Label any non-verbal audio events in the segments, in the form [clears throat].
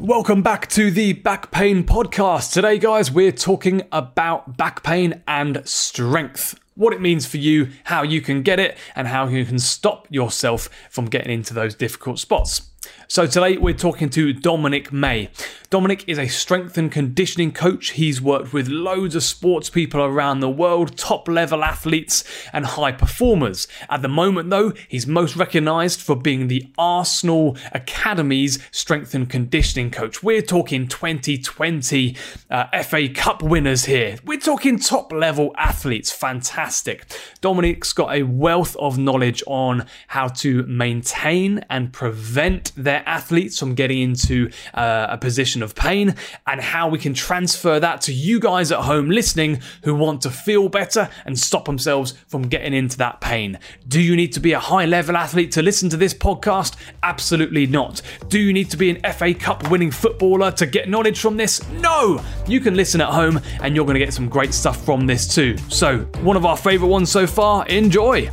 Welcome back to the Back Pain Podcast. Today, guys, we're talking about back pain and strength. What it means for you, how you can get it, and how you can stop yourself from getting into those difficult spots. So, today we're talking to Dominic May. Dominic is a strength and conditioning coach. He's worked with loads of sports people around the world, top level athletes, and high performers. At the moment, though, he's most recognised for being the Arsenal Academy's strength and conditioning coach. We're talking 2020 uh, FA Cup winners here. We're talking top level athletes. Fantastic. Dominic's got a wealth of knowledge on how to maintain and prevent their athletes from getting into uh, a position of pain and how we can transfer that to you guys at home listening who want to feel better and stop themselves from getting into that pain. Do you need to be a high level athlete to listen to this podcast? Absolutely not. Do you need to be an FA Cup winning footballer to get knowledge from this? No! You can listen at home and you're going to get some great stuff from this too. So, one of our favourite ones so far, enjoy!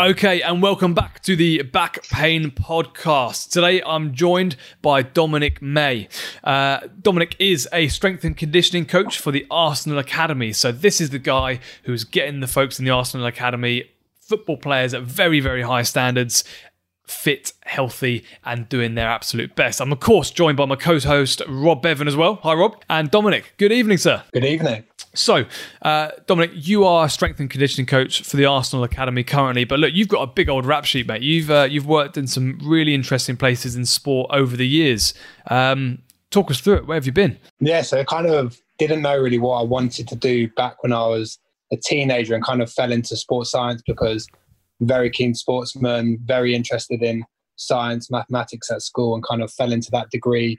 Okay, and welcome back to the Back Pain Podcast. Today I'm joined by Dominic May. Uh, Dominic is a strength and conditioning coach for the Arsenal Academy. So, this is the guy who's getting the folks in the Arsenal Academy, football players at very, very high standards, fit, healthy, and doing their absolute best. I'm, of course, joined by my co host, Rob Bevan, as well. Hi, Rob. And Dominic, good evening, sir. Good evening. So, uh, Dominic, you are a strength and conditioning coach for the Arsenal Academy currently, but look, you've got a big old rap sheet, mate. You've uh, you've worked in some really interesting places in sport over the years. Um, talk us through it. Where have you been? Yeah, so I kind of didn't know really what I wanted to do back when I was a teenager, and kind of fell into sports science because very keen sportsman, very interested in science, mathematics at school, and kind of fell into that degree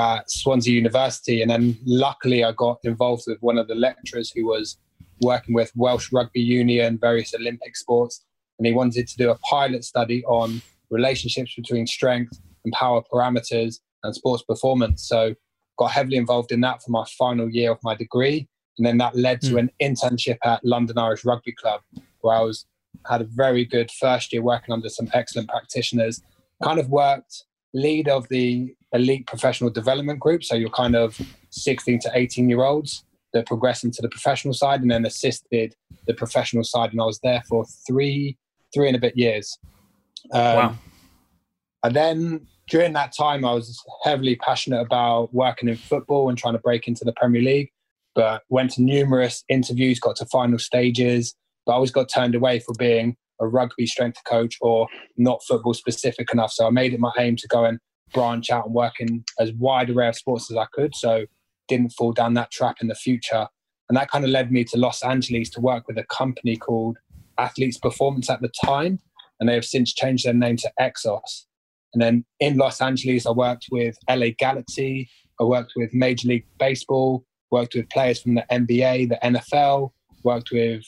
at Swansea University. And then luckily, I got involved with one of the lecturers who was working with Welsh Rugby Union, various Olympic sports, and he wanted to do a pilot study on relationships between strength and power parameters and sports performance. So got heavily involved in that for my final year of my degree. And then that led to mm. an internship at London Irish Rugby Club, where I was had a very good first year working under some excellent practitioners. Kind of worked lead of the elite professional development group. So you're kind of 16 to 18 year olds that progress into the professional side and then assisted the professional side. And I was there for three, three and a bit years. Um, wow. And then during that time, I was heavily passionate about working in football and trying to break into the Premier League, but went to numerous interviews, got to final stages, but I always got turned away for being a rugby strength coach or not football specific enough. So I made it my aim to go and branch out and work in as wide array of sports as I could. So didn't fall down that trap in the future. And that kind of led me to Los Angeles to work with a company called Athletes Performance at the time. And they have since changed their name to Exos. And then in Los Angeles, I worked with LA Galaxy. I worked with Major League Baseball, worked with players from the NBA, the NFL, worked with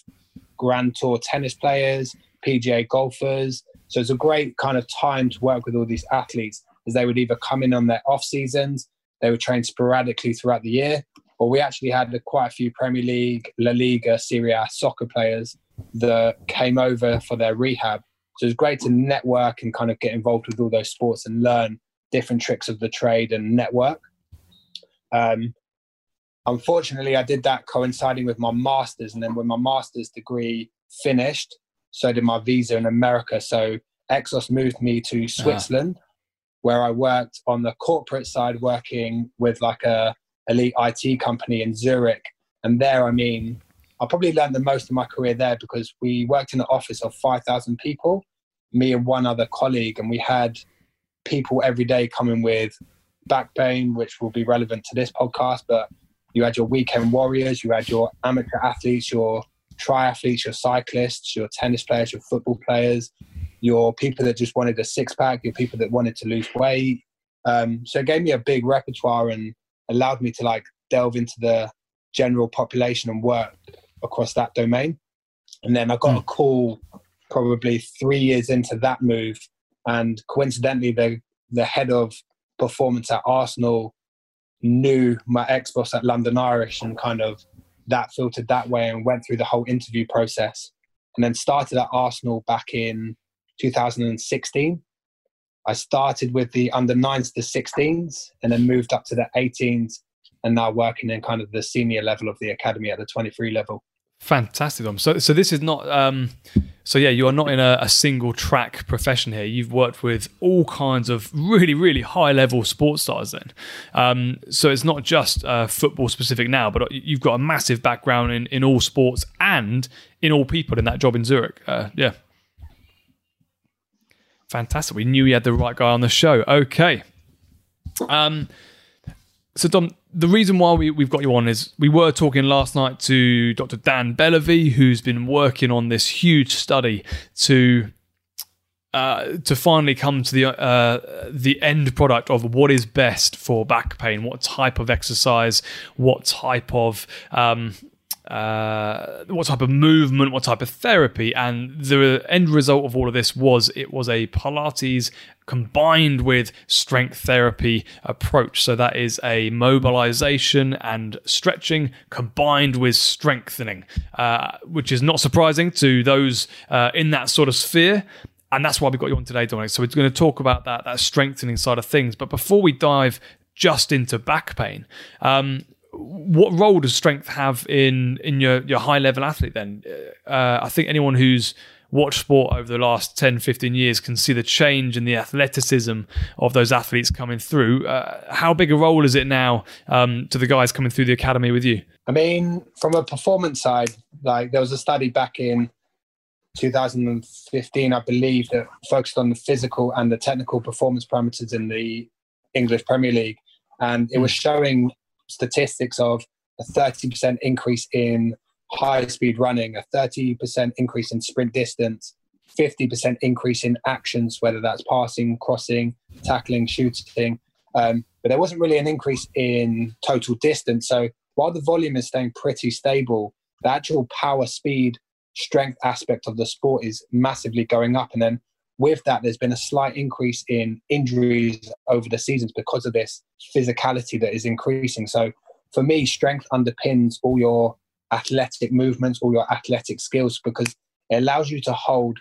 Grand Tour tennis players, PGA golfers. So it's a great kind of time to work with all these athletes as they would either come in on their off seasons, they would train sporadically throughout the year, or we actually had quite a few Premier League, La Liga, Serie A soccer players that came over for their rehab. So it's great to network and kind of get involved with all those sports and learn different tricks of the trade and network. Um, unfortunately, I did that coinciding with my master's, and then when my master's degree finished, so did my visa in America. So Exos moved me to uh-huh. Switzerland, where I worked on the corporate side, working with like a elite IT company in Zurich. And there, I mean, I probably learned the most of my career there because we worked in an office of 5,000 people, me and one other colleague, and we had people every day coming with back pain, which will be relevant to this podcast, but you had your weekend warriors, you had your amateur athletes, your triathletes, your cyclists, your tennis players, your football players, your people that just wanted a six pack, your people that wanted to lose weight. Um, so it gave me a big repertoire and allowed me to like delve into the general population and work across that domain. And then I got mm. a call probably three years into that move, and coincidentally, the the head of performance at Arsenal knew my ex boss at London Irish, and kind of that filtered that way and went through the whole interview process, and then started at Arsenal back in 2016. I started with the under nines to 16s, and then moved up to the 18s, and now working in kind of the senior level of the academy at the 23 level. Fantastic, Dom. So, so this is not. Um, so yeah, you are not in a, a, single track profession here. You've worked with all kinds of really, really high level sports stars. Then, um, so it's not just uh, football specific now, but you've got a massive background in in all sports and in all people in that job in Zurich. Uh, yeah, fantastic. We knew we had the right guy on the show. Okay. Um, so Dom, the reason why we, we've got you on is we were talking last night to Dr. Dan Belavy, who's been working on this huge study to uh, to finally come to the uh, the end product of what is best for back pain, what type of exercise, what type of um, uh, what type of movement, what type of therapy, and the end result of all of this was it was a Pilates combined with strength therapy approach. So that is a mobilization and stretching combined with strengthening, uh, which is not surprising to those uh, in that sort of sphere. And that's why we got you on today, Dominic. So we're going to talk about that that strengthening side of things. But before we dive just into back pain, um, what role does strength have in in your your high level athlete then? Uh, i think anyone who's watched sport over the last 10 15 years can see the change in the athleticism of those athletes coming through. Uh, how big a role is it now um, to the guys coming through the academy with you? I mean from a performance side like there was a study back in 2015 i believe that focused on the physical and the technical performance parameters in the english premier league. And it was hmm. showing statistics of a 30% increase in high speed running, a 30% increase in sprint distance, 50% increase in actions, whether that's passing, crossing, tackling, shooting. Um, but there wasn't really an increase in total distance. So while the volume is staying pretty stable, the actual power, speed, strength aspect of the sport is massively going up. And then with that, there's been a slight increase in injuries over the seasons because of this physicality that is increasing. So for me, strength underpins all your athletic movements, all your athletic skills, because it allows you to hold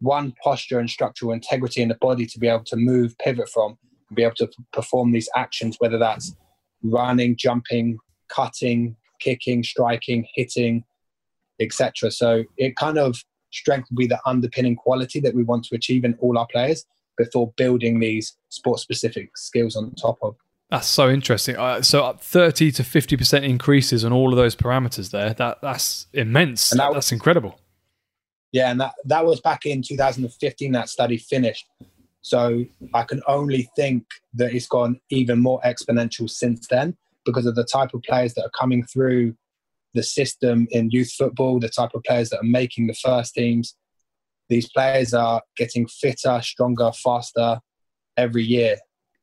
one posture and structural integrity in the body to be able to move, pivot from, and be able to perform these actions, whether that's running, jumping, cutting, kicking, striking, hitting, etc. So it kind of strength will be the underpinning quality that we want to achieve in all our players before building these sport specific skills on top of. That's so interesting. Uh, so, thirty to fifty percent increases on all of those parameters there. That that's immense. And that, that's incredible. Yeah, and that that was back in 2015. That study finished. So I can only think that it's gone even more exponential since then because of the type of players that are coming through the system in youth football, the type of players that are making the first teams. These players are getting fitter, stronger, faster every year.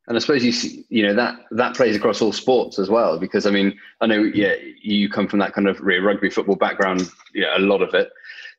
And I suppose you see, you know that that plays across all sports as well. Because I mean, I know yeah, you come from that kind of rugby football background. Yeah, a lot of it.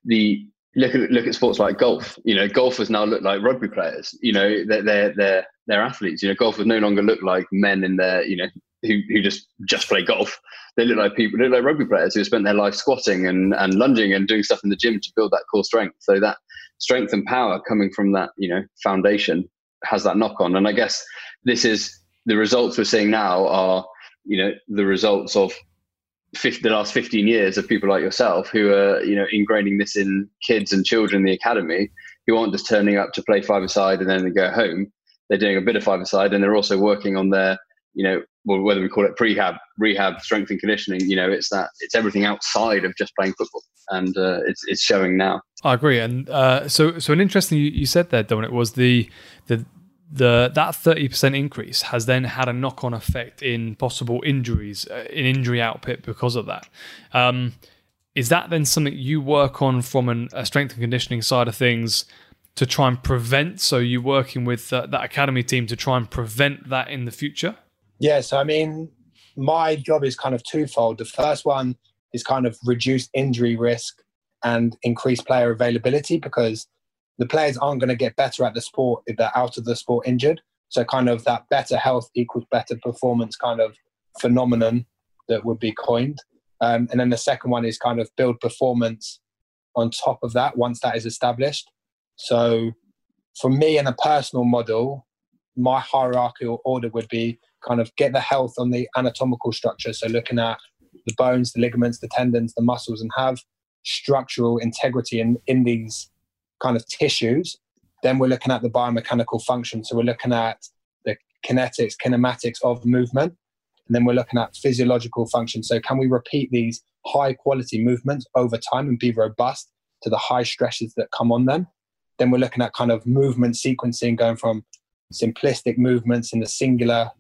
The look at look at sports like golf. You know, golfers now look like rugby players. You know, they're they're they're, they're athletes. You know, golfers no longer look like men in their you know who, who just just play golf. They look like people, they look like rugby players who spent their life squatting and, and lunging and doing stuff in the gym to build that core strength. So that strength and power coming from that, you know, foundation has that knock on. And I guess this is the results we're seeing now are, you know, the results of 50, the last 15 years of people like yourself who are, you know, ingraining this in kids and children in the academy who aren't just turning up to play five aside and then they go home. They're doing a bit of five aside and they're also working on their you know, well, whether we call it prehab, rehab, strength and conditioning, you know, it's that it's everything outside of just playing football, and uh, it's it's showing now. I agree, and uh, so so an interesting you, you said there, Dominic, was the the the that thirty percent increase has then had a knock on effect in possible injuries, uh, in injury output because of that. Um, is that then something you work on from an, a strength and conditioning side of things? To try and prevent, so you're working with uh, that academy team to try and prevent that in the future. Yeah, so I mean, my job is kind of twofold. The first one is kind of reduce injury risk and increase player availability because the players aren't going to get better at the sport if they're out of the sport injured. So, kind of that better health equals better performance kind of phenomenon that would be coined. Um, and then the second one is kind of build performance on top of that once that is established. So, for me, in a personal model, my hierarchical order would be kind of get the health on the anatomical structure. So, looking at the bones, the ligaments, the tendons, the muscles, and have structural integrity in, in these kind of tissues. Then we're looking at the biomechanical function. So, we're looking at the kinetics, kinematics of movement. And then we're looking at physiological function. So, can we repeat these high quality movements over time and be robust to the high stresses that come on them? Then we're looking at kind of movement sequencing, going from simplistic movements in the singular,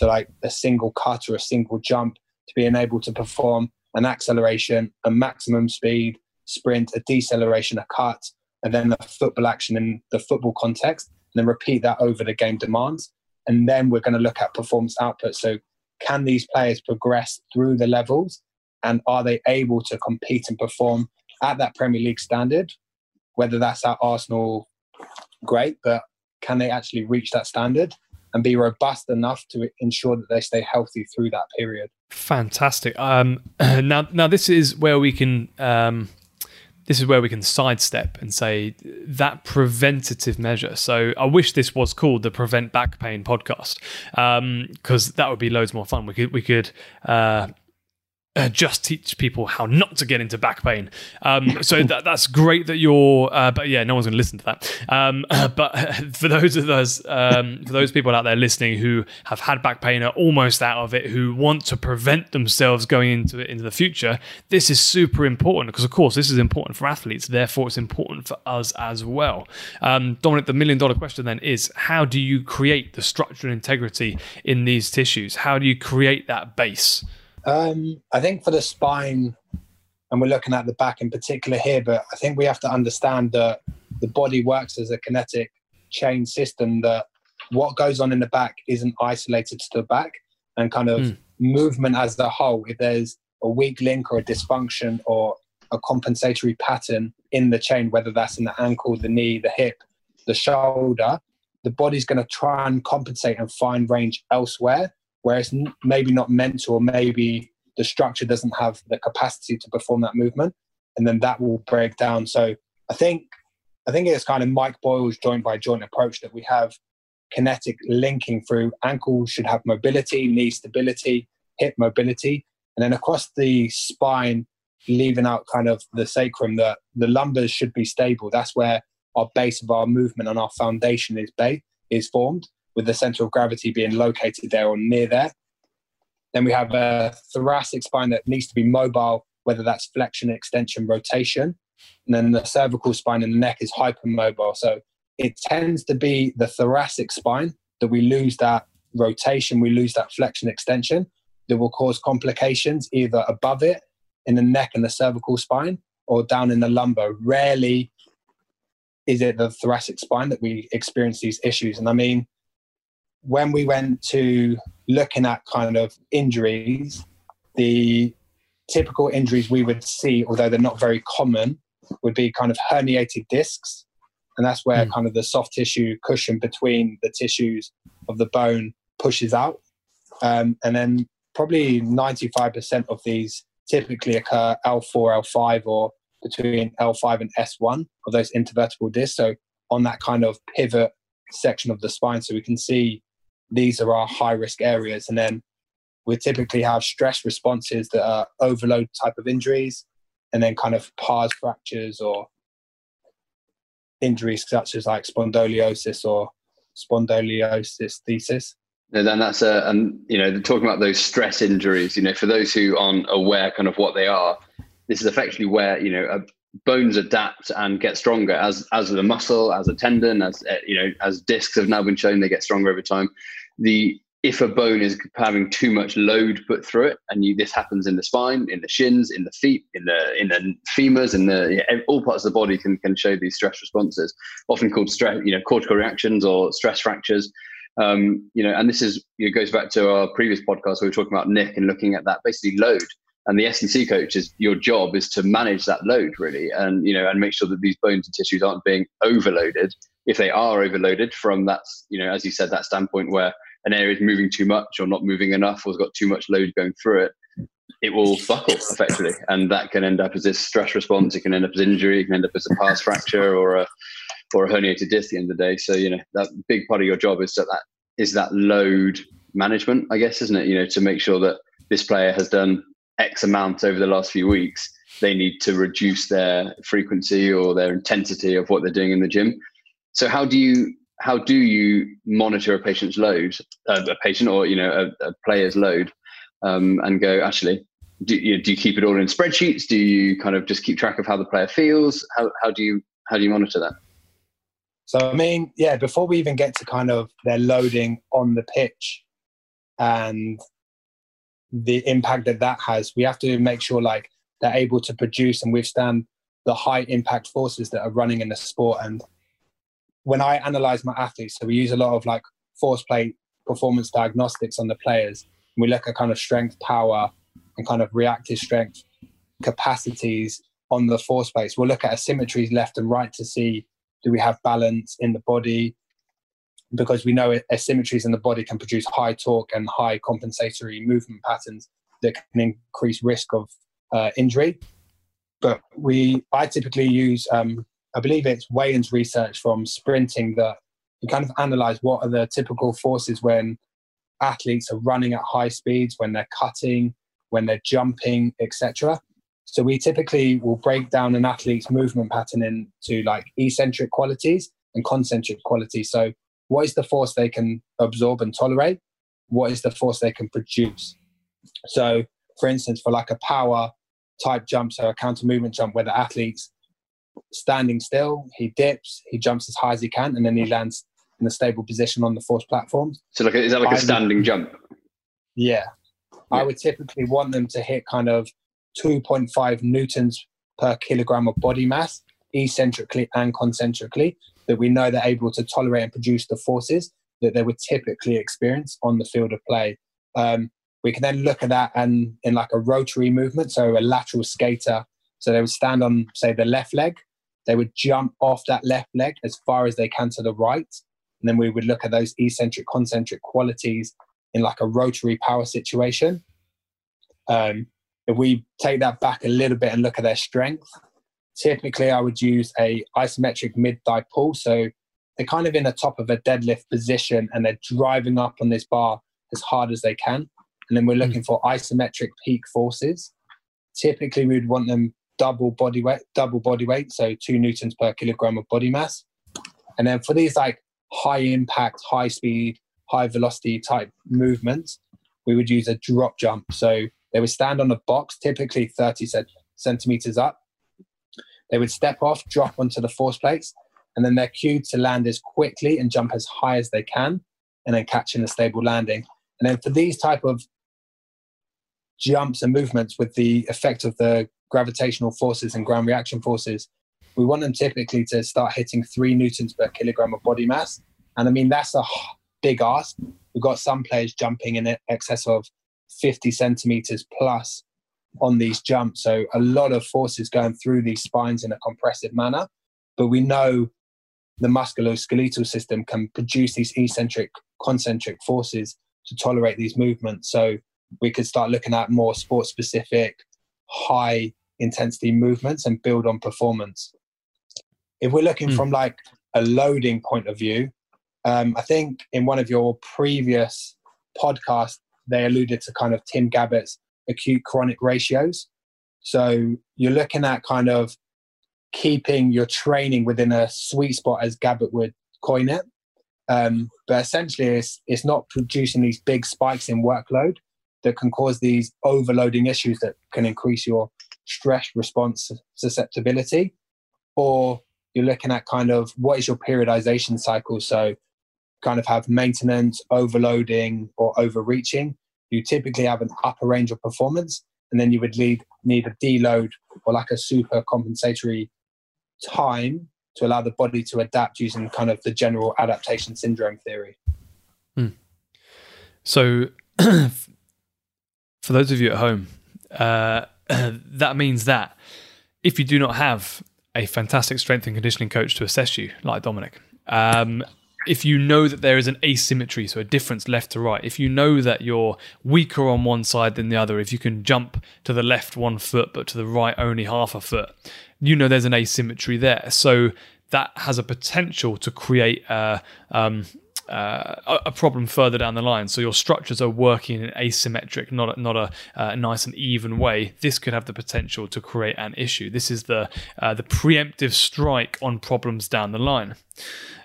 so like a single cut or a single jump, to being able to perform an acceleration, a maximum speed, sprint, a deceleration, a cut, and then a football action in the football context, and then repeat that over the game demands. And then we're going to look at performance output. So, can these players progress through the levels and are they able to compete and perform at that Premier League standard? Whether that's at Arsenal, great, but can they actually reach that standard and be robust enough to ensure that they stay healthy through that period? Fantastic. Um, [clears throat] now, now this is where we can. Um, this is where we can sidestep and say that preventative measure. So I wish this was called the Prevent Back Pain podcast because um, that would be loads more fun. We could we could uh, uh, just teach people how not to get into back pain. Um, so [laughs] that, that's great that you're, uh, but yeah, no one's going to listen to that. Um, [laughs] but [laughs] for those of us, um, for those people out there listening who have had back pain, are almost out of it, who want to prevent themselves going into it into the future, this is super important because, of course, this is important for athletes. Therefore, it's important for us as well. Um, Dominic, the million dollar question then is: How do you create the structural integrity in these tissues? How do you create that base? Um, I think for the spine, and we're looking at the back in particular here, but I think we have to understand that the body works as a kinetic chain system that what goes on in the back isn't isolated to the back and kind of mm. movement as a whole. If there's a weak link or a dysfunction or a compensatory pattern in the chain, whether that's in the ankle, the knee, the hip, the shoulder, the body's going to try and compensate and find range elsewhere where it's maybe not meant to, or maybe the structure doesn't have the capacity to perform that movement, and then that will break down. So I think I think it's kind of Mike Boyle's joint by joint approach that we have kinetic linking through ankles should have mobility, knee stability, hip mobility, and then across the spine, leaving out kind of the sacrum, that the lumbars should be stable. That's where our base of our movement and our foundation is ba- is formed with the center of gravity being located there or near there. Then we have a thoracic spine that needs to be mobile, whether that's flexion, extension, rotation. And then the cervical spine and the neck is hypermobile. So it tends to be the thoracic spine that we lose that rotation, we lose that flexion, extension that will cause complications either above it in the neck and the cervical spine or down in the lumbar. Rarely is it the thoracic spine that we experience these issues. And I mean, when we went to looking at kind of injuries, the typical injuries we would see, although they're not very common, would be kind of herniated discs. And that's where mm. kind of the soft tissue cushion between the tissues of the bone pushes out. Um, and then probably 95% of these typically occur L4, L5, or between L5 and S1 of those intervertebral discs. So on that kind of pivot section of the spine. So we can see these are our high risk areas. And then we typically have stress responses that are overload type of injuries, and then kind of pars fractures or injuries such as like spondylolysis or spondylolisthesis. And then that's a, and you know, talking about those stress injuries, you know, for those who aren't aware kind of what they are, this is effectively where, you know, bones adapt and get stronger as, as a muscle, as a tendon, as, uh, you know, as discs have now been shown, they get stronger over time the if a bone is having too much load put through it, and you, this happens in the spine, in the shins, in the feet, in the in the femurs, in the yeah, all parts of the body can can show these stress responses, often called stress, you know, cortical reactions or stress fractures. Um, you know, and this is it goes back to our previous podcast where we were talking about Nick and looking at that basically load. And the S and C coach is your job is to manage that load really, and you know, and make sure that these bones and tissues aren't being overloaded. If they are overloaded from that, you know, as you said, that standpoint where an area is moving too much or not moving enough or has got too much load going through it, it will buckle effectively, and that can end up as this stress response. It can end up as injury. It can end up as a pars fracture or a or a herniated disc at the end of the day. So you know that big part of your job is that that is that load management, I guess, isn't it? You know, to make sure that this player has done X amount over the last few weeks. They need to reduce their frequency or their intensity of what they're doing in the gym. So how do you how do you monitor a patient's load, uh, a patient or you know a, a player's load, um, and go actually do you, do you keep it all in spreadsheets? Do you kind of just keep track of how the player feels? How, how do you how do you monitor that? So I mean, yeah, before we even get to kind of their loading on the pitch and the impact that that has, we have to make sure like they're able to produce and withstand the high impact forces that are running in the sport. And when I analyze my athletes, so we use a lot of like force plate performance diagnostics on the players. We look at kind of strength, power, and kind of reactive strength capacities on the force plates. We'll look at asymmetries left and right to see do we have balance in the body because we know asymmetries in the body can produce high torque and high compensatory movement patterns that can increase risk of uh, injury. But we, I typically use, um, I believe it's Wayne's research from sprinting that you kind of analyze what are the typical forces when athletes are running at high speeds, when they're cutting, when they're jumping, etc. So we typically will break down an athlete's movement pattern into like eccentric qualities and concentric qualities. So what is the force they can absorb and tolerate? What is the force they can produce? So for instance, for like a power type jump, so a counter movement jump where the athlete's standing still, he dips, he jumps as high as he can, and then he lands in a stable position on the force platforms. So like is that like a standing jump? Yeah. yeah. I would typically want them to hit kind of 2.5 newtons per kilogram of body mass, eccentrically and concentrically, that we know they're able to tolerate and produce the forces that they would typically experience on the field of play. Um, we can then look at that and in like a rotary movement, so a lateral skater. So they would stand on, say, the left leg. They would jump off that left leg as far as they can to the right. And then we would look at those eccentric, concentric qualities in like a rotary power situation. Um, if we take that back a little bit and look at their strength, typically I would use a isometric mid thigh pull. So they're kind of in the top of a deadlift position and they're driving up on this bar as hard as they can. And then we're hmm. looking for isometric peak forces. Typically, we would want them double body weight, double body weight, so two newtons per kilogram of body mass. And then for these like high impact, high speed, high velocity type movements, we would use a drop jump. So they would stand on a box, typically 30 centimeters up. They would step off, drop onto the force plates, and then they're cued to land as quickly and jump as high as they can, and then catch in a stable landing. And then for these type of jumps and movements with the effect of the gravitational forces and ground reaction forces, we want them typically to start hitting three newtons per kilogram of body mass. And I mean, that's a big ask. We've got some players jumping in excess of 50 centimeters plus on these jumps. So a lot of forces going through these spines in a compressive manner. But we know the musculoskeletal system can produce these eccentric, concentric forces to tolerate these movements. So we could start looking at more sport specific, high intensity movements and build on performance. If we're looking mm. from like a loading point of view, um, I think in one of your previous podcasts, they alluded to kind of Tim Gabbett's acute chronic ratios. So you're looking at kind of keeping your training within a sweet spot, as Gabbett would coin it. Um, but essentially, it's, it's not producing these big spikes in workload that can cause these overloading issues that can increase your stress response susceptibility. Or you're looking at kind of what is your periodization cycle. So kind of have maintenance, overloading, or overreaching, you typically have an upper range of performance, and then you would lead, need a deload or like a super compensatory time to allow the body to adapt using kind of the general adaptation syndrome theory. Hmm. So, [clears throat] for those of you at home, uh, [clears throat] that means that if you do not have a fantastic strength and conditioning coach to assess you, like Dominic, um, if you know that there is an asymmetry, so a difference left to right, if you know that you're weaker on one side than the other, if you can jump to the left one foot but to the right only half a foot, you know there's an asymmetry there. So that has a potential to create a, um, uh, a problem further down the line. So your structures are working in asymmetric, not a, not a uh, nice and even way. This could have the potential to create an issue. This is the uh, the preemptive strike on problems down the line.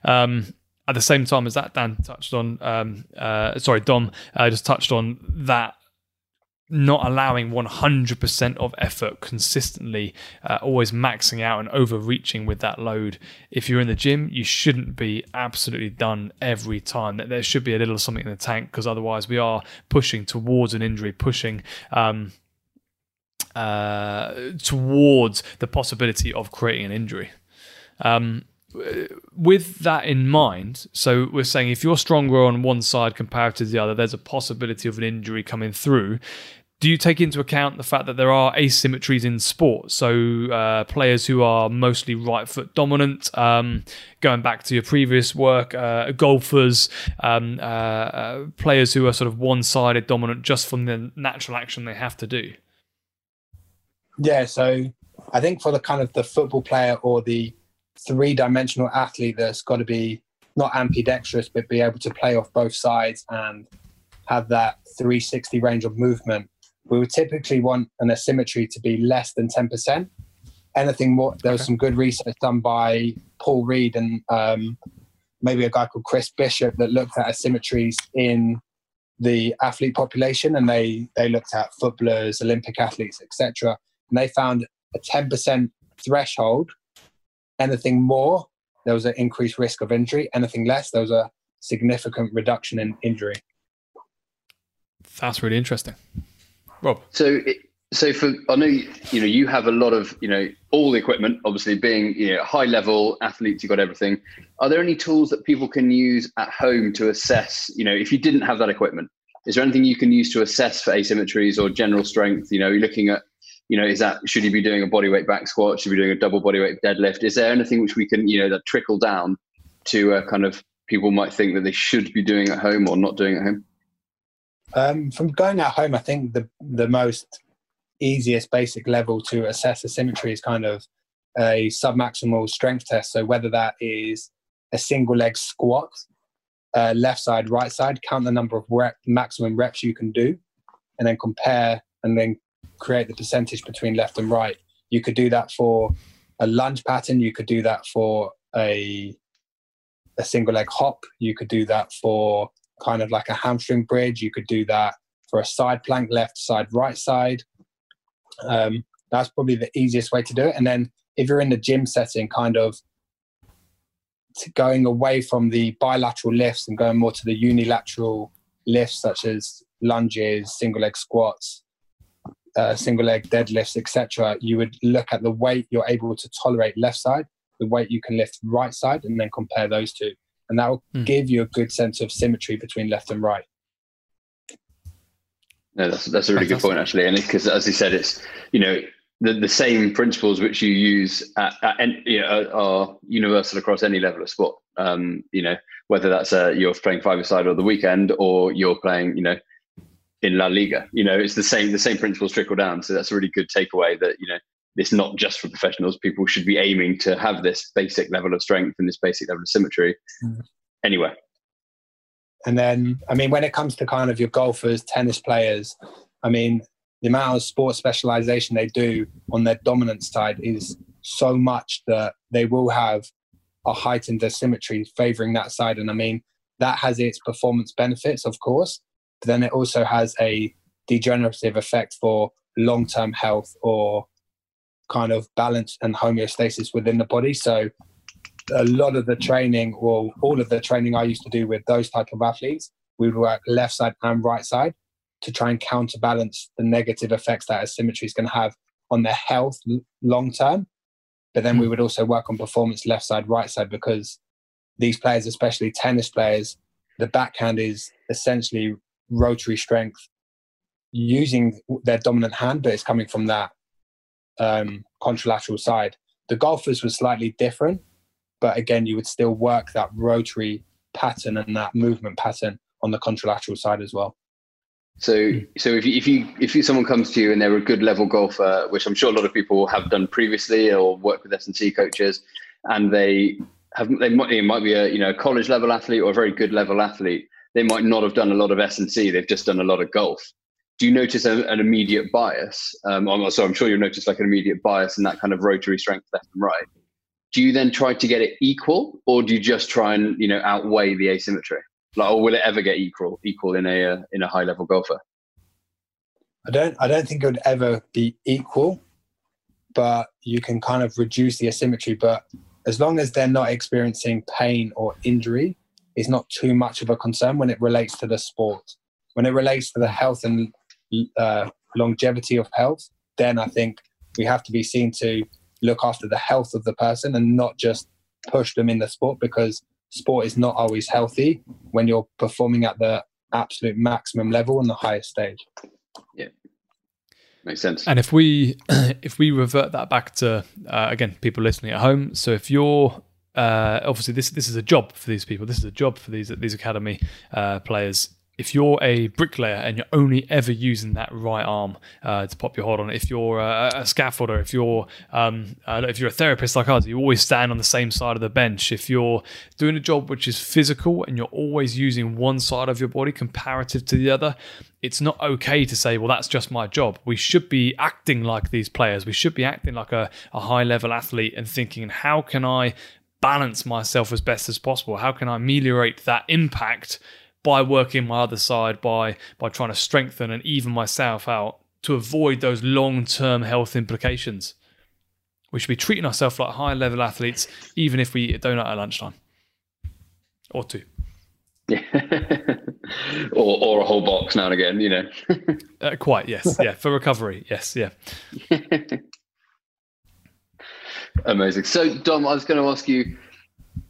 Um, at the same time as that, Dan touched on. Um, uh, sorry, Dom uh, just touched on that not allowing 100% of effort consistently, uh, always maxing out and overreaching with that load. If you're in the gym, you shouldn't be absolutely done every time. There should be a little something in the tank because otherwise we are pushing towards an injury, pushing. Um, uh, towards the possibility of creating an injury. Um, with that in mind, so we're saying if you're stronger on one side compared to the other, there's a possibility of an injury coming through. Do you take into account the fact that there are asymmetries in sport? So, uh, players who are mostly right foot dominant, um, going back to your previous work, uh, golfers, um, uh, uh players who are sort of one sided dominant just from the natural action they have to do. Yeah, so I think for the kind of the football player or the three dimensional athlete that's got to be not ambidextrous, but be able to play off both sides and have that 360 range of movement. We would typically want an asymmetry to be less than 10%. Anything more, there was some good research done by Paul Read and um, maybe a guy called Chris Bishop that looked at asymmetries in the athlete population and they, they looked at footballers, Olympic athletes, etc. And they found a 10% threshold Anything more, there was an increased risk of injury. Anything less, there was a significant reduction in injury. That's really interesting, Rob. So, so for I know you know you have a lot of you know all the equipment. Obviously, being you know high level athletes, you got everything. Are there any tools that people can use at home to assess? You know, if you didn't have that equipment, is there anything you can use to assess for asymmetries or general strength? You know, you're looking at you know, is that should you be doing a bodyweight back squat? Should you be doing a double bodyweight deadlift? Is there anything which we can, you know, that trickle down to a kind of people might think that they should be doing at home or not doing at home? Um, from going at home, I think the the most easiest basic level to assess asymmetry is kind of a submaximal strength test. So whether that is a single leg squat, uh, left side, right side, count the number of rep, maximum reps you can do, and then compare and then create the percentage between left and right. You could do that for a lunge pattern. You could do that for a a single leg hop. You could do that for kind of like a hamstring bridge. You could do that for a side plank, left side, right side. Um, that's probably the easiest way to do it. And then if you're in the gym setting, kind of going away from the bilateral lifts and going more to the unilateral lifts, such as lunges, single leg squats, uh, single leg deadlifts, etc., you would look at the weight you're able to tolerate left side, the weight you can lift right side, and then compare those two. And that will mm. give you a good sense of symmetry between left and right. No, that's that's a really Fantastic. good point actually, and because as you said, it's you know the, the same principles which you use at, at you know, are universal across any level of sport. Um, you know whether that's uh, you're playing five side or the weekend, or you're playing you know in La Liga. You know, it's the same the same principles trickle down. So that's a really good takeaway that you know it's not just for professionals. People should be aiming to have this basic level of strength and this basic level of symmetry mm. anyway. And then, I mean, when it comes to kind of your golfers, tennis players, I mean, the amount of sport specialization they do on their dominant side is so much that they will have a heightened asymmetry favoring that side. And I mean, that has its performance benefits, of course, but then it also has a degenerative effect for long term health or kind of balance and homeostasis within the body. So a lot of the training, or all of the training I used to do with those type of athletes, we would work left side and right side to try and counterbalance the negative effects that asymmetry is going to have on their health long term. But then we would also work on performance left side, right side because these players, especially tennis players, the backhand is essentially rotary strength using their dominant hand, but it's coming from that um, contralateral side. The golfers were slightly different, but again, you would still work that rotary pattern and that movement pattern on the contralateral side as well. So, so if you, if you if you, someone comes to you and they're a good level golfer, which I'm sure a lot of people have done previously or work with S and C coaches, and they have they might might be a you know college level athlete or a very good level athlete, they might not have done a lot of S and C. They've just done a lot of golf. Do you notice a, an immediate bias? Um, so I'm sure you'll notice like an immediate bias in that kind of rotary strength left and right. Do you then try to get it equal, or do you just try and you know outweigh the asymmetry? Like, or will it ever get equal equal in a uh, in a high level golfer? I don't I don't think it would ever be equal, but you can kind of reduce the asymmetry. But as long as they're not experiencing pain or injury, it's not too much of a concern when it relates to the sport. When it relates to the health and uh, longevity of health, then I think we have to be seen to look after the health of the person and not just push them in the sport because sport is not always healthy when you're performing at the absolute maximum level on the highest stage. Yeah. Makes sense. And if we [clears throat] if we revert that back to uh, again people listening at home, so if you're uh, obviously this this is a job for these people, this is a job for these these academy uh, players if you're a bricklayer and you're only ever using that right arm uh, to pop your hold on, if you're a, a scaffolder, if you're um, uh, if you're a therapist like us, you always stand on the same side of the bench. If you're doing a job which is physical and you're always using one side of your body comparative to the other, it's not okay to say, well, that's just my job. We should be acting like these players. We should be acting like a, a high level athlete and thinking, how can I balance myself as best as possible? How can I ameliorate that impact? by working my other side, by by trying to strengthen and even myself out to avoid those long term health implications. We should be treating ourselves like high level athletes, even if we eat a donut at lunchtime or two. Yeah. [laughs] or, or a whole box now and again, you know. [laughs] uh, quite, yes. Yeah. For recovery. Yes. Yeah. [laughs] Amazing. So, Dom, I was going to ask you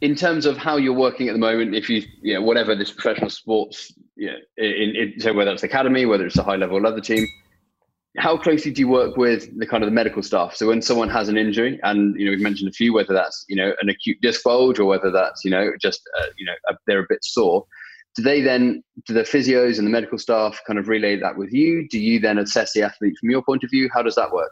in terms of how you're working at the moment, if you, you know, whatever this professional sports, you know, in, in, so whether it's academy, whether it's a high level leather team, how closely do you work with the kind of the medical staff? So when someone has an injury, and you know we've mentioned a few, whether that's you know an acute disc bulge or whether that's you know just uh, you know a, they're a bit sore, do they then do the physios and the medical staff kind of relay that with you? Do you then assess the athlete from your point of view? How does that work?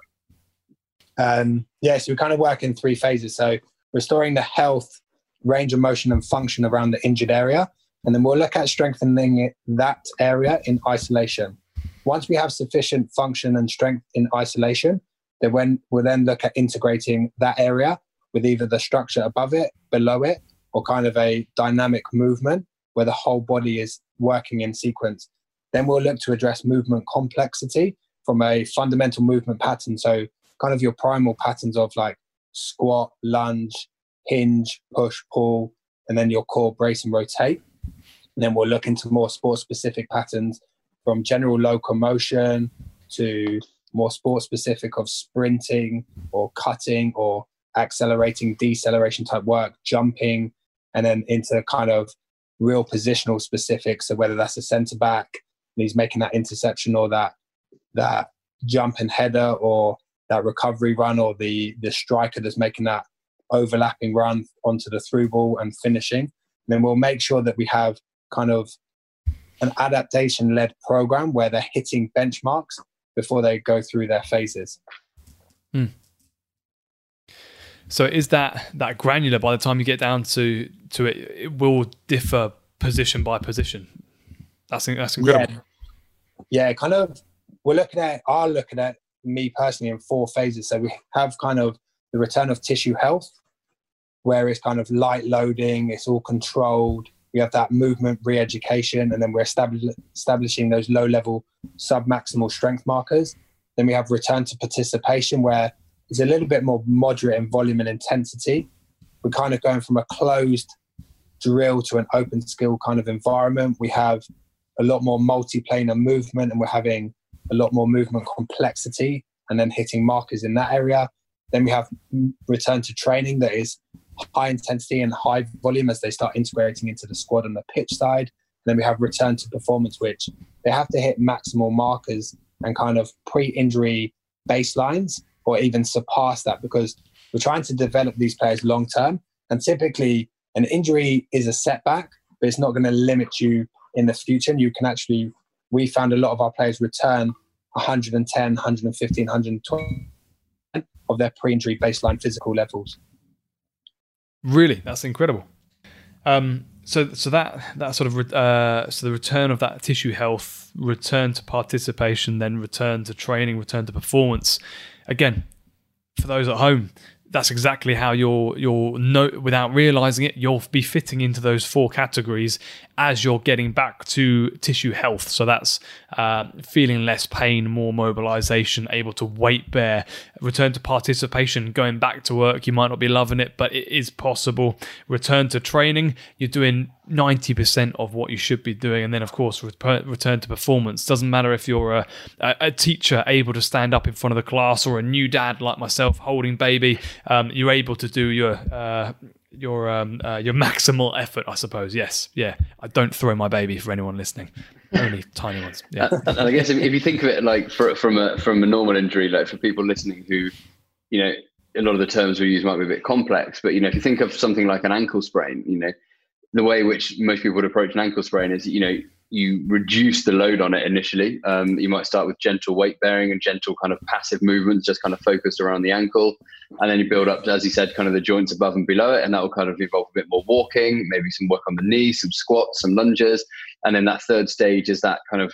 Um, yeah, so we kind of work in three phases. So restoring the health range of motion and function around the injured area. And then we'll look at strengthening that area in isolation. Once we have sufficient function and strength in isolation, then when we'll then look at integrating that area with either the structure above it, below it, or kind of a dynamic movement where the whole body is working in sequence. Then we'll look to address movement complexity from a fundamental movement pattern. So, kind of your primal patterns of like squat, lunge, hinge, push, pull, and then your core brace and rotate. And then we'll look into more sport specific patterns from general locomotion to more sport specific of sprinting or cutting or accelerating, deceleration type work, jumping, and then into kind of real positional specifics. So whether that's a centre back and he's making that interception or that that jump and header or that recovery run or the the striker that's making that overlapping run onto the through ball and finishing. And then we'll make sure that we have kind of an adaptation led program where they're hitting benchmarks before they go through their phases. Hmm. So is that that granular by the time you get down to to it it will differ position by position. That's that's incredible. Yeah, yeah kind of we're looking at are looking at me personally in four phases. So we have kind of the return of tissue health, where it's kind of light loading, it's all controlled. We have that movement re education, and then we're establishing those low level sub maximal strength markers. Then we have return to participation, where it's a little bit more moderate in volume and intensity. We're kind of going from a closed drill to an open skill kind of environment. We have a lot more multi-planar movement and we're having a lot more movement complexity and then hitting markers in that area. Then we have return to training that is high intensity and high volume as they start integrating into the squad on the pitch side. And then we have return to performance, which they have to hit maximal markers and kind of pre-injury baselines or even surpass that because we're trying to develop these players long term. And typically, an injury is a setback, but it's not going to limit you in the future. And you can actually, we found a lot of our players return 110, 115, 120 of their pre-injury baseline physical levels. Really, that's incredible. Um, so, so that that sort of uh, so the return of that tissue health, return to participation, then return to training, return to performance. Again, for those at home, that's exactly how you're you're no without realizing it you'll be fitting into those four categories as you're getting back to tissue health. So that's uh, feeling less pain more mobilization able to weight bear return to participation going back to work you might not be loving it but it is possible. Return to training you're doing 90% of what you should be doing. And then of course return to performance. Doesn't matter if you're a, a, teacher able to stand up in front of the class or a new dad like myself holding baby um, you're able to do your uh, your um, uh, your [laughs] maximal effort i suppose. Yes. Yeah. I don't throw my baby for anyone listening. Only [laughs] tiny ones. Yeah. And i guess if, if you think of it like for, from a from a normal injury like for people listening who you know a lot of the terms we use might be a bit complex but you know if you think of something like an ankle sprain you know the way which most people would approach an ankle sprain is, you know, you reduce the load on it initially. Um, you might start with gentle weight bearing and gentle kind of passive movements, just kind of focused around the ankle. And then you build up, as you said, kind of the joints above and below it. And that will kind of involve a bit more walking, maybe some work on the knees, some squats, some lunges. And then that third stage is that kind of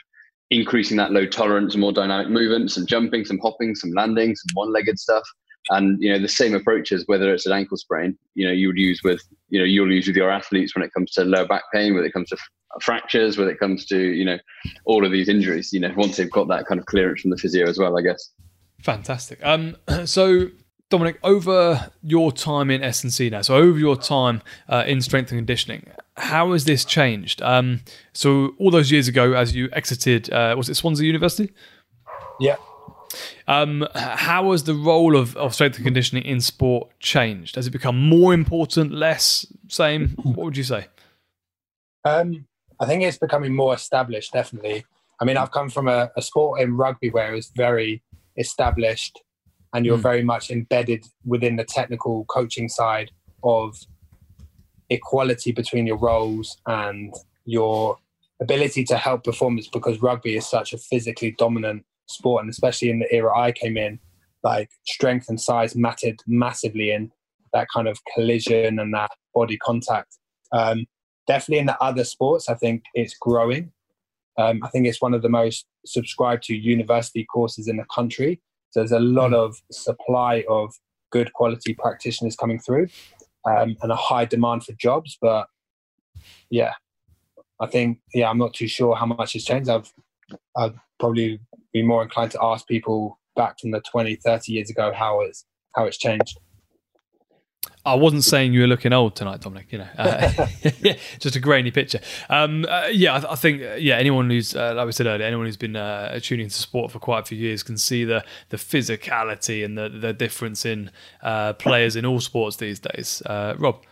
increasing that load tolerance, more dynamic movements, some jumping, some hopping, some landing, some one legged stuff and you know the same approaches whether it's an ankle sprain you know you would use with you know you'll use with your athletes when it comes to lower back pain when it comes to fractures when it comes to you know all of these injuries you know once they've got that kind of clearance from the physio as well i guess fantastic um [clears throat] so dominic over your time in s&c now so over your time uh, in strength and conditioning how has this changed um so all those years ago as you exited uh, was it swansea university yeah um, how has the role of, of strength and conditioning in sport changed? Has it become more important, less, same? What would you say? Um, I think it's becoming more established, definitely. I mean, I've come from a, a sport in rugby where it's very established and you're mm. very much embedded within the technical coaching side of equality between your roles and your ability to help performance because rugby is such a physically dominant sport, and especially in the era I came in, like strength and size mattered massively in that kind of collision and that body contact. Um, definitely in the other sports, I think it's growing. Um, I think it's one of the most subscribed to university courses in the country. So there's a lot of supply of good quality practitioners coming through um, and a high demand for jobs. But yeah, I think, yeah, I'm not too sure how much has changed. I've, I've probably be more inclined to ask people back from the 20, 30 years ago how it's how it's changed. I wasn't saying you were looking old tonight, Dominic. You know, uh, [laughs] just a grainy picture. Um, uh, yeah, I, I, think yeah, anyone who's uh, like we said earlier, anyone who's been uh, tuning into sport for quite a few years can see the the physicality and the the difference in uh, players in all sports these days. Uh, Rob,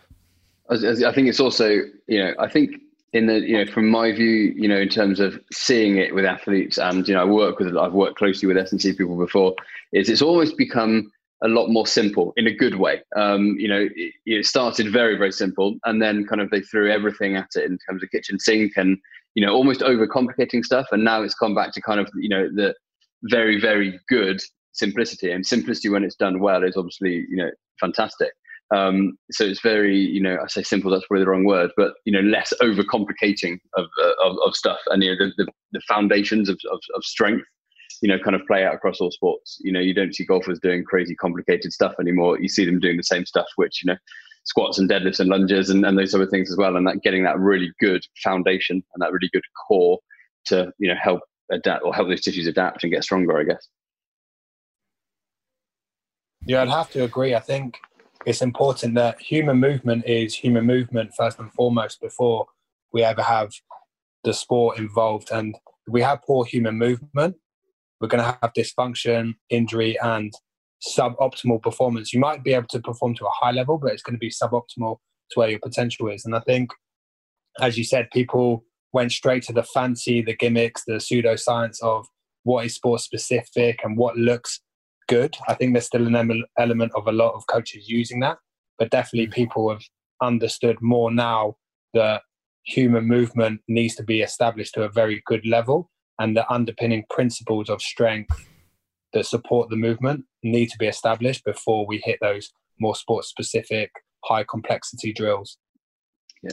I think it's also you know I think in the you know from my view you know in terms of seeing it with athletes and you know I work with I've worked closely with S&C people before is it's almost become a lot more simple in a good way. Um, you know it, it, started very very simple and then kind of they threw everything at it in terms of kitchen sink and you know almost overcomplicating stuff. And now it's come back to kind of you know the very very good simplicity. And simplicity when it's done well is obviously you know fantastic. Um, so it's very, you know, I say simple, that's probably the wrong word, but, you know, less overcomplicating of, uh, of, of, stuff. And, you know, the, the, the foundations of, of, of, strength, you know, kind of play out across all sports. You know, you don't see golfers doing crazy complicated stuff anymore. You see them doing the same stuff, which, you know, squats and deadlifts and lunges and, and those sort of things as well. And that getting that really good foundation and that really good core to, you know, help adapt or help those tissues adapt and get stronger, I guess. Yeah, I'd have to agree. I think it's important that human movement is human movement first and foremost before we ever have the sport involved. And we have poor human movement, we're going to have dysfunction, injury, and suboptimal performance. You might be able to perform to a high level, but it's going to be suboptimal to where your potential is. And I think, as you said, people went straight to the fancy, the gimmicks, the pseudoscience of what is sport specific and what looks good. I think there's still an element of a lot of coaches using that, but definitely mm. people have understood more now that human movement needs to be established to a very good level and the underpinning principles of strength that support the movement need to be established before we hit those more sport specific high complexity drills. Yeah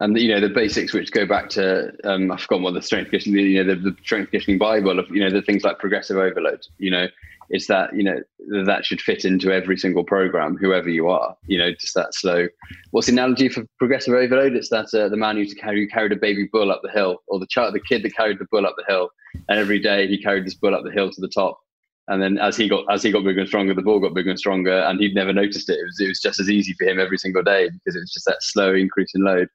and you know the basics which go back to um, I've forgotten what the strength conditioning you know the, the strength conditioning bible of you know the things like progressive overload you know it's that you know that should fit into every single program whoever you are you know just that slow. What's the analogy for progressive overload? It's that uh, the man who carried, carried a baby bull up the hill or the child the kid that carried the bull up the hill and every day he carried this bull up the hill to the top. And then as he got as he got bigger and stronger, the ball got bigger and stronger, and he'd never noticed it. It was it was just as easy for him every single day because it was just that slow increase in load,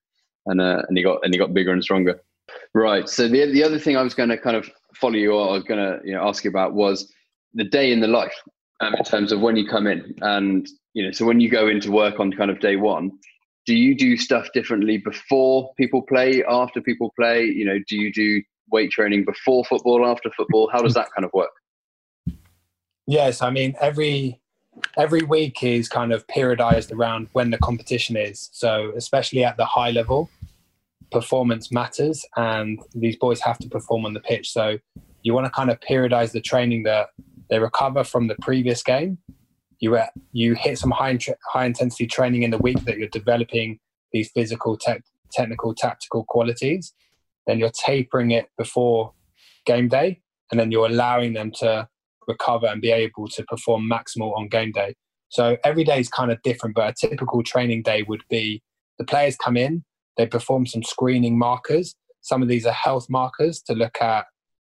and uh, and he got and he got bigger and stronger. Right. So the the other thing I was going to kind of follow you, or I was going to you know ask you about was the day in the life um, in terms of when you come in, and you know, so when you go into work on kind of day one, do you do stuff differently before people play, after people play? You know, do you do weight training before football, after football? How does that kind of work? Yes, I mean every every week is kind of periodized around when the competition is. So especially at the high level, performance matters, and these boys have to perform on the pitch. So you want to kind of periodize the training that they recover from the previous game. You uh, you hit some high high intensity training in the week that you're developing these physical, te- technical, tactical qualities. Then you're tapering it before game day, and then you're allowing them to recover and be able to perform maximal on game day. So every day is kind of different, but a typical training day would be the players come in, they perform some screening markers. Some of these are health markers to look at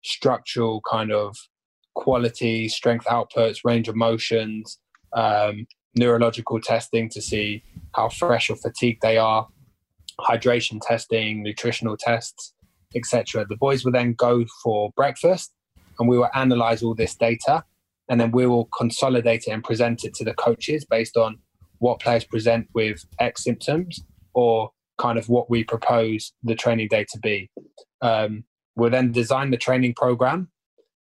structural kind of quality, strength outputs, range of motions, um, neurological testing to see how fresh or fatigued they are, hydration testing, nutritional tests, etc. The boys will then go for breakfast and we will analyze all this data and then we will consolidate it and present it to the coaches based on what players present with X symptoms or kind of what we propose the training day to be. Um, we'll then design the training program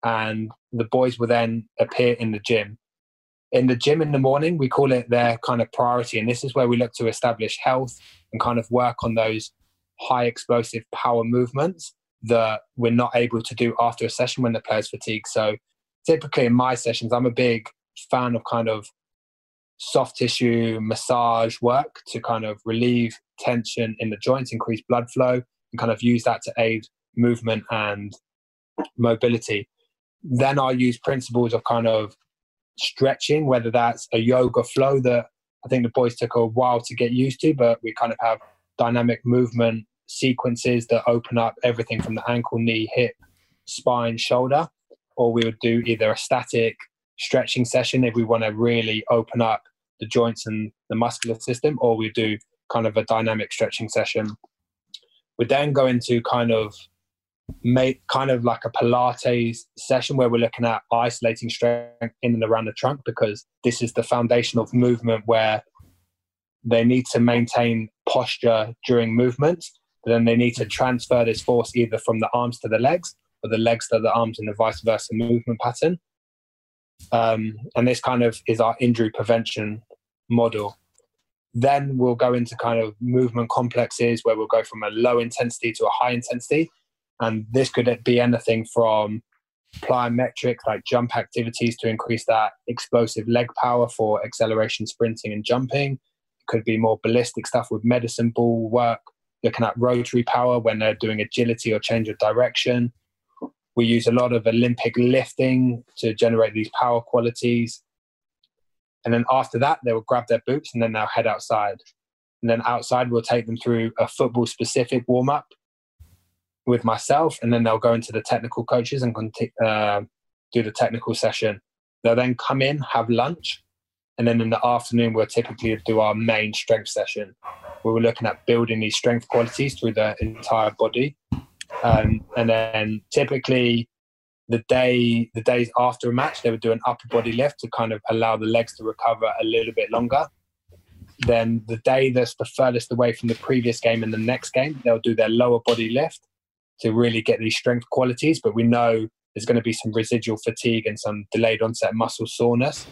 and the boys will then appear in the gym. In the gym in the morning, we call it their kind of priority. And this is where we look to establish health and kind of work on those high explosive power movements that we're not able to do after a session when the player's fatigued. So typically in my sessions, I'm a big fan of kind of soft tissue massage work to kind of relieve tension in the joints, increase blood flow, and kind of use that to aid movement and mobility. Then I'll use principles of kind of stretching, whether that's a yoga flow that I think the boys took a while to get used to, but we kind of have dynamic movement sequences that open up everything from the ankle, knee, hip, spine, shoulder, or we would do either a static stretching session if we want to really open up the joints and the muscular system, or we do kind of a dynamic stretching session. We then go into kind of make kind of like a Pilates session where we're looking at isolating strength in and around the trunk because this is the foundation of movement where they need to maintain posture during movement then they need to transfer this force either from the arms to the legs or the legs to the arms in a vice versa movement pattern. Um, and this kind of is our injury prevention model. Then we'll go into kind of movement complexes where we'll go from a low intensity to a high intensity. And this could be anything from plyometrics like jump activities to increase that explosive leg power for acceleration, sprinting, and jumping. It could be more ballistic stuff with medicine ball work looking at rotary power when they're doing agility or change of direction. We use a lot of Olympic lifting to generate these power qualities. And then after that, they will grab their boots and then they'll head outside. And then outside, we'll take them through a football specific warm up with myself. And then they'll go into the technical coaches and uh, do the technical session. They'll then come in, have lunch. And then in the afternoon, we'll typically do our main strength session we were looking at building these strength qualities through the entire body. Um, and then typically the day the days after a match they would do an upper body lift to kind of allow the legs to recover a little bit longer then the day that's the furthest away from the previous game and the next game, they'll do their lower body lift to really get these strength qualities. But we know there's going to be some residual fatigue and some delayed onset muscle soreness.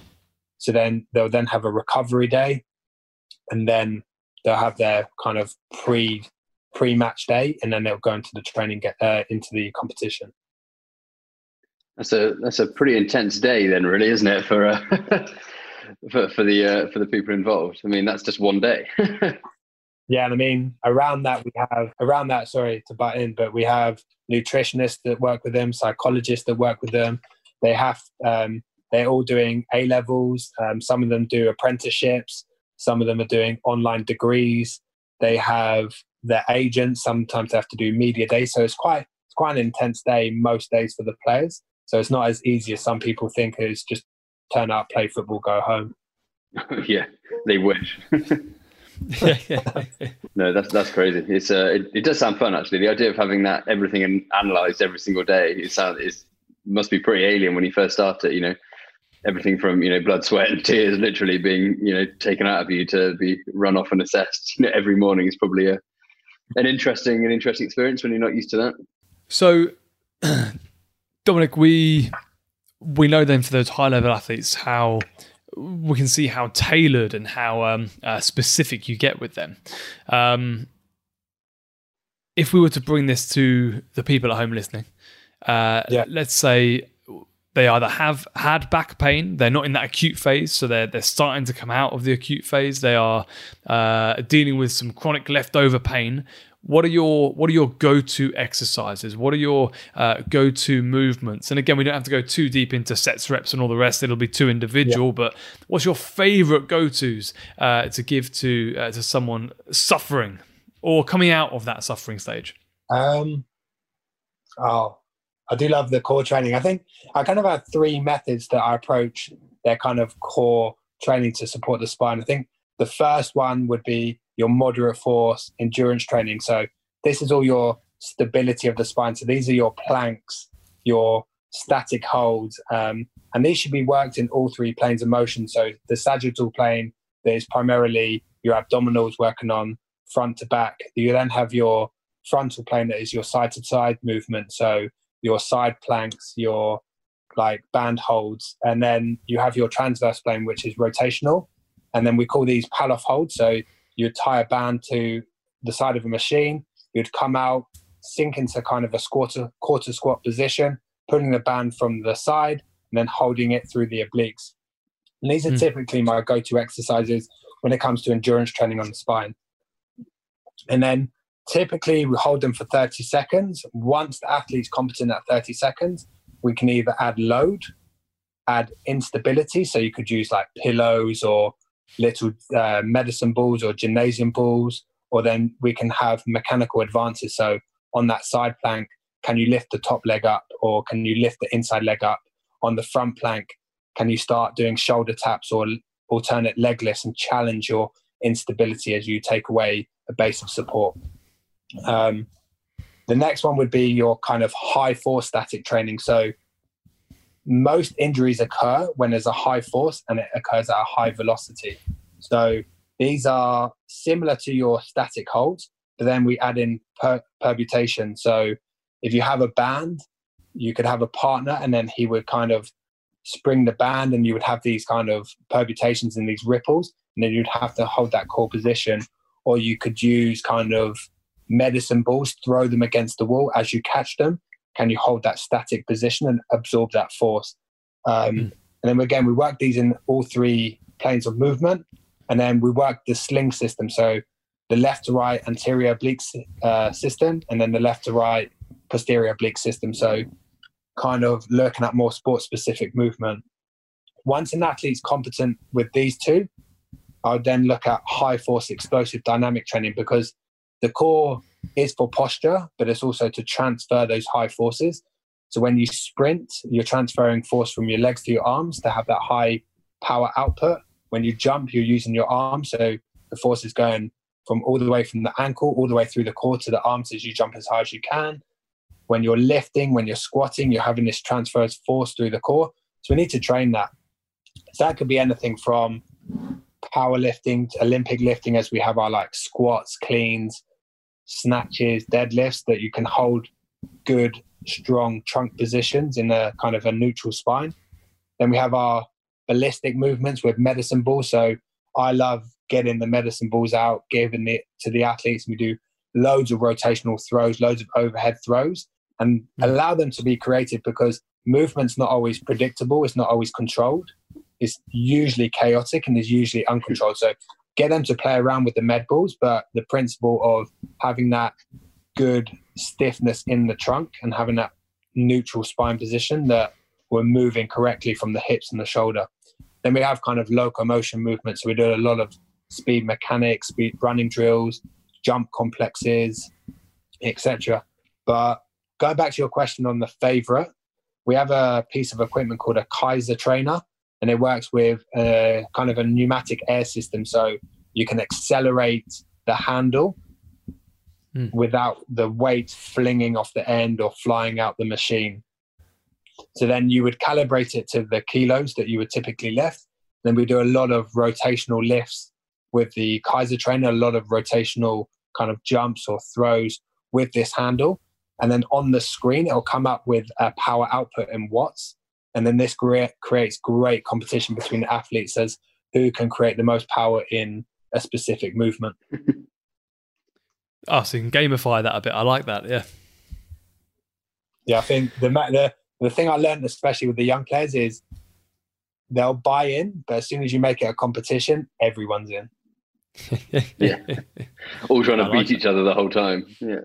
So then they'll then have a recovery day, and then they'll have their kind of pre pre match day, and then they'll go into the training get uh, into the competition. That's a that's a pretty intense day, then, really, isn't it, for uh, [laughs] for for the uh, for the people involved? I mean, that's just one day. [laughs] yeah, and I mean, around that we have around that. Sorry to butt in, but we have nutritionists that work with them, psychologists that work with them. They have um, they're all doing A levels. Um, some of them do apprenticeships. Some of them are doing online degrees. They have their agents. Sometimes they have to do media days. So it's quite it's quite an intense day most days for the players. So it's not as easy as some people think. It's just turn up, play football, go home. [laughs] yeah, they wish. [laughs] no, that's that's crazy. It's uh, it, it, does sound fun actually. The idea of having that everything analyzed every single day, it sounds is must be pretty alien when you first start it. You know, everything from you know blood, sweat, and tears literally being you know taken out of you to be run off and assessed [laughs] you know, every morning is probably a an interesting an interesting experience when you're not used to that. So, [clears throat] Dominic, we we know then for those high level athletes how we can see how tailored and how um, uh, specific you get with them. Um, if we were to bring this to the people at home listening, uh, yeah. let's say they either have had back pain, they're not in that acute phase, so they're they're starting to come out of the acute phase. They are uh, dealing with some chronic leftover pain. What are your what are your go to exercises? What are your uh, go to movements? And again, we don't have to go too deep into sets, reps, and all the rest. It'll be too individual. Yeah. But what's your favorite go tos uh, to give to uh, to someone suffering or coming out of that suffering stage? Um, oh, I do love the core training. I think I kind of have three methods that I approach their kind of core training to support the spine. I think the first one would be your moderate force endurance training. So this is all your stability of the spine. So these are your planks, your static holds, um, and these should be worked in all three planes of motion. So the sagittal plane that is primarily your abdominals working on front to back. You then have your frontal plane that is your side to side movement. So your side planks, your like band holds, and then you have your transverse plane, which is rotational. And then we call these Pallof holds. So you tie a band to the side of a machine, you'd come out, sink into kind of a quarter, quarter squat position, putting the band from the side, and then holding it through the obliques. And these are mm. typically my go to exercises when it comes to endurance training on the spine. And then Typically, we hold them for 30 seconds. Once the athlete's competent at 30 seconds, we can either add load, add instability. So you could use like pillows or little uh, medicine balls or gymnasium balls, or then we can have mechanical advances. So on that side plank, can you lift the top leg up or can you lift the inside leg up? On the front plank, can you start doing shoulder taps or alternate leg lifts and challenge your instability as you take away a base of support? Um, the next one would be your kind of high force static training. So most injuries occur when there's a high force and it occurs at a high velocity. So these are similar to your static holds, but then we add in per- perturbation. So if you have a band, you could have a partner and then he would kind of spring the band and you would have these kind of perturbations and these ripples and then you'd have to hold that core position or you could use kind of medicine balls, throw them against the wall as you catch them. Can you hold that static position and absorb that force? Um, mm. And then again, we work these in all three planes of movement, and then we work the sling system. So the left to right anterior oblique uh, system, and then the left to right posterior oblique system. So kind of looking at more sport specific movement. Once an athlete's competent with these two, I would then look at high force explosive dynamic training because the core is for posture, but it's also to transfer those high forces. So when you sprint, you're transferring force from your legs to your arms to have that high power output. When you jump, you're using your arms. So the force is going from all the way from the ankle all the way through the core to the arms as you jump as high as you can. When you're lifting, when you're squatting, you're having this transfer of force through the core. So we need to train that. So that could be anything from powerlifting, Olympic lifting, as we have our like squats, cleans, snatches, deadlifts that you can hold good, strong trunk positions in a kind of a neutral spine. Then we have our ballistic movements with medicine balls. So I love getting the medicine balls out, giving it to the athletes. We do loads of rotational throws, loads of overhead throws, and mm. allow them to be creative because movement's not always predictable. It's not always controlled. It's usually chaotic and is usually uncontrolled. So get them to play around with the med balls, but the principle of having that good stiffness in the trunk and having that neutral spine position that we're moving correctly from the hips and the shoulder. Then we have kind of locomotion movements. So we do a lot of speed mechanics, speed running drills, jump complexes, etc. But going back to your question on the favorite, we have a piece of equipment called a Kaiser trainer, and it works with a kind of a pneumatic air system. So you can accelerate the handle mm. without the weight flinging off the end or flying out the machine. So then you would calibrate it to the kilos that you would typically lift. Then we do a lot of rotational lifts with the Keiser trainer, a lot of rotational kind of jumps or throws with this handle. And then on the screen, it'll come up with a power output in watts. And then this great, creates great competition between athletes as who can create the most power in a specific movement. [laughs] oh, so you can gamify that a bit. I like that. Yeah. Yeah, I think the the the thing I learned, especially with the young players, is they'll buy in, but as soon as you make it a competition, everyone's in. [laughs] yeah, all trying to like beat that. each other the whole time. Yeah.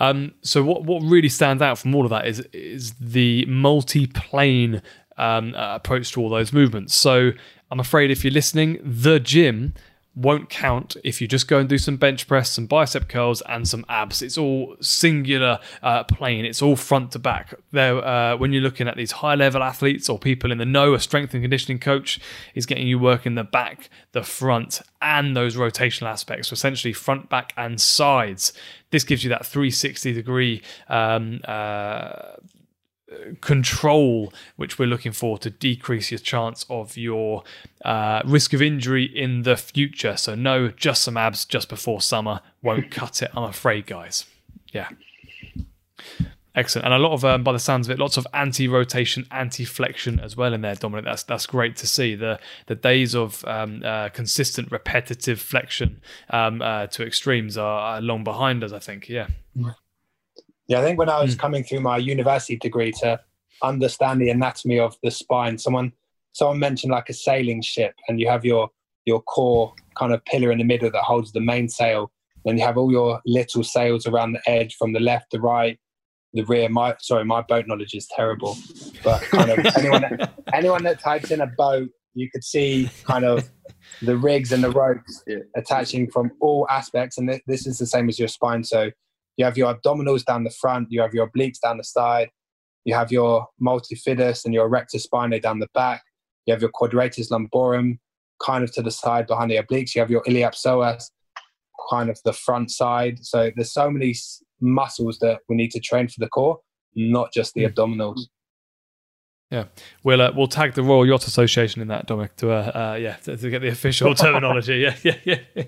Um, so what what really stands out from all of that is is the multi-plane um, uh, approach to all those movements. So I'm afraid if you're listening, the gym won't count if you just go and do some bench press, some bicep curls, and some abs. It's all singular uh, plane. It's all front to back. There, uh, when you're looking at these high level athletes or people in the know, a strength and conditioning coach is getting you working the back, the front, and those rotational aspects. So essentially, front, back, and sides. This gives you that 360 degree um, uh, control which we're looking for to decrease your chance of your uh, risk of injury in the future. So, no, just some abs just before summer won't [laughs] cut it, I'm afraid, guys. Yeah. Excellent, and a lot of, um, by the sounds of it, lots of anti-rotation, anti-flexion as well in there, Dominic. That's that's great to see. The the days of um, uh, consistent, repetitive flexion um, uh, to extremes are, are long behind us. I think. Yeah. Yeah, I think when I was mm. coming through my university degree to understand the anatomy of the spine, someone someone mentioned like a sailing ship, and you have your your core kind of pillar in the middle that holds the mainsail. Then you have all your little sails around the edge from the left, the right, the rear. My sorry, my boat knowledge is terrible, but kind of [laughs] anyone that, anyone that types in a boat, you could see kind of the rigs and the ropes yeah. attaching from all aspects, and th- this is the same as your spine. So you have your abdominals down the front, you have your obliques down the side, you have your multifidus and your erector spinae down the back, you have your quadratus lumborum kind of to the side behind the obliques, you have your iliopsoas kind of the front side. So there's so many muscles that we need to train for the core, not just the mm. abdominals. Yeah, we'll uh, we'll tag the Royal Yacht Association in that, Dominic, to uh, uh yeah to, to, get the official [laughs] terminology. Yeah, yeah, yeah.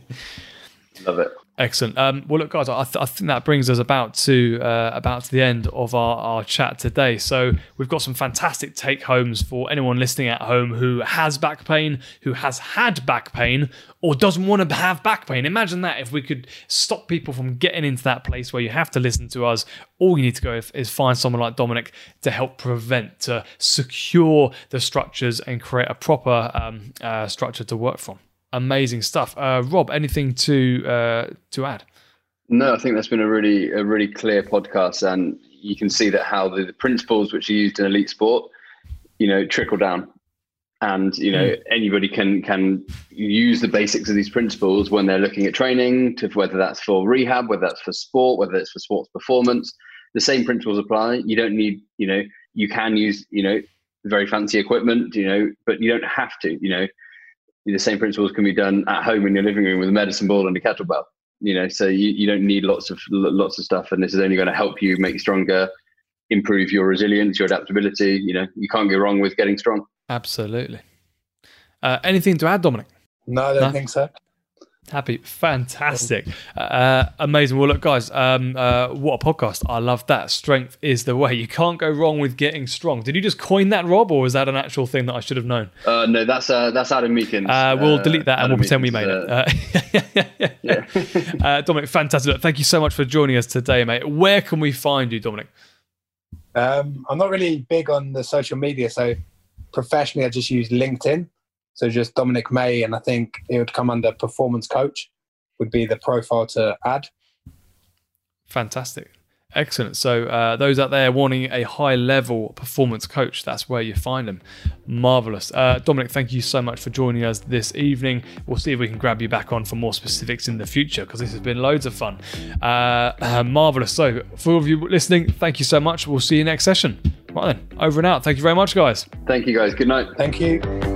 Love it. Excellent. Um, well, look, guys, I, th- I, think that brings us about to uh, about to the end of our, our chat today. So we've got some fantastic take homes for anyone listening at home who has back pain, who has had back pain, or doesn't want to have back pain. Imagine that if we could stop people from getting into that place where you have to listen to us. All you need to go is find someone like Dominic to help prevent, to secure the structures and create a proper um, uh, structure to work from amazing stuff. Uh, Rob, anything to uh, to add? No, I think that's been a really a really clear podcast, and you can see that how the, the principles which are used in elite sport, you know, trickle down, and you know mm. anybody can can use the basics of these principles when they're looking at training, to whether that's for rehab, whether that's for sport, whether it's for sports performance. The same principles apply. You don't need, you know, you can use, you know, very fancy equipment, you know, but you don't have to, you know the same principles can be done at home in your living room with a medicine ball and a kettlebell. You know, so you, you don't need lots of lots of stuff, and this is only going to help you make stronger, improve your resilience, your adaptability. You know, you can't go wrong with getting strong. Absolutely. Uh, anything to add, Dominic? No, I don't no? think so. Happy, fantastic, uh, amazing. Well, look, guys, um, uh, what a podcast! I love that. Strength is the way. You can't go wrong with getting strong. Did you just coin that, Rob, or is that an actual thing that I should have known? Uh, no, that's uh, that's Adam Meakins. Uh, we'll delete that and we'll pretend we made it. Uh, [laughs] yeah, yeah. [laughs] Dominic, fantastic. Look, thank you so much for joining us today, mate. Where can we find you, Dominic? Um, I'm not really big on the social media, so professionally, I just use LinkedIn. So just Dominic May, and I think it would come under performance coach, would be the profile to add. Fantastic. Excellent. So, uh, those out there wanting a high level performance coach, that's where you find them. Marvelous. Uh, Dominic, thank you so much for joining us this evening. We'll see if we can grab you back on for more specifics in the future because this has been loads of fun. Uh, uh, marvelous. So, for all of you listening, thank you so much. We'll see you next session. Right then, over and out. Thank you very much, guys. Thank you, guys. Good night. Thank you.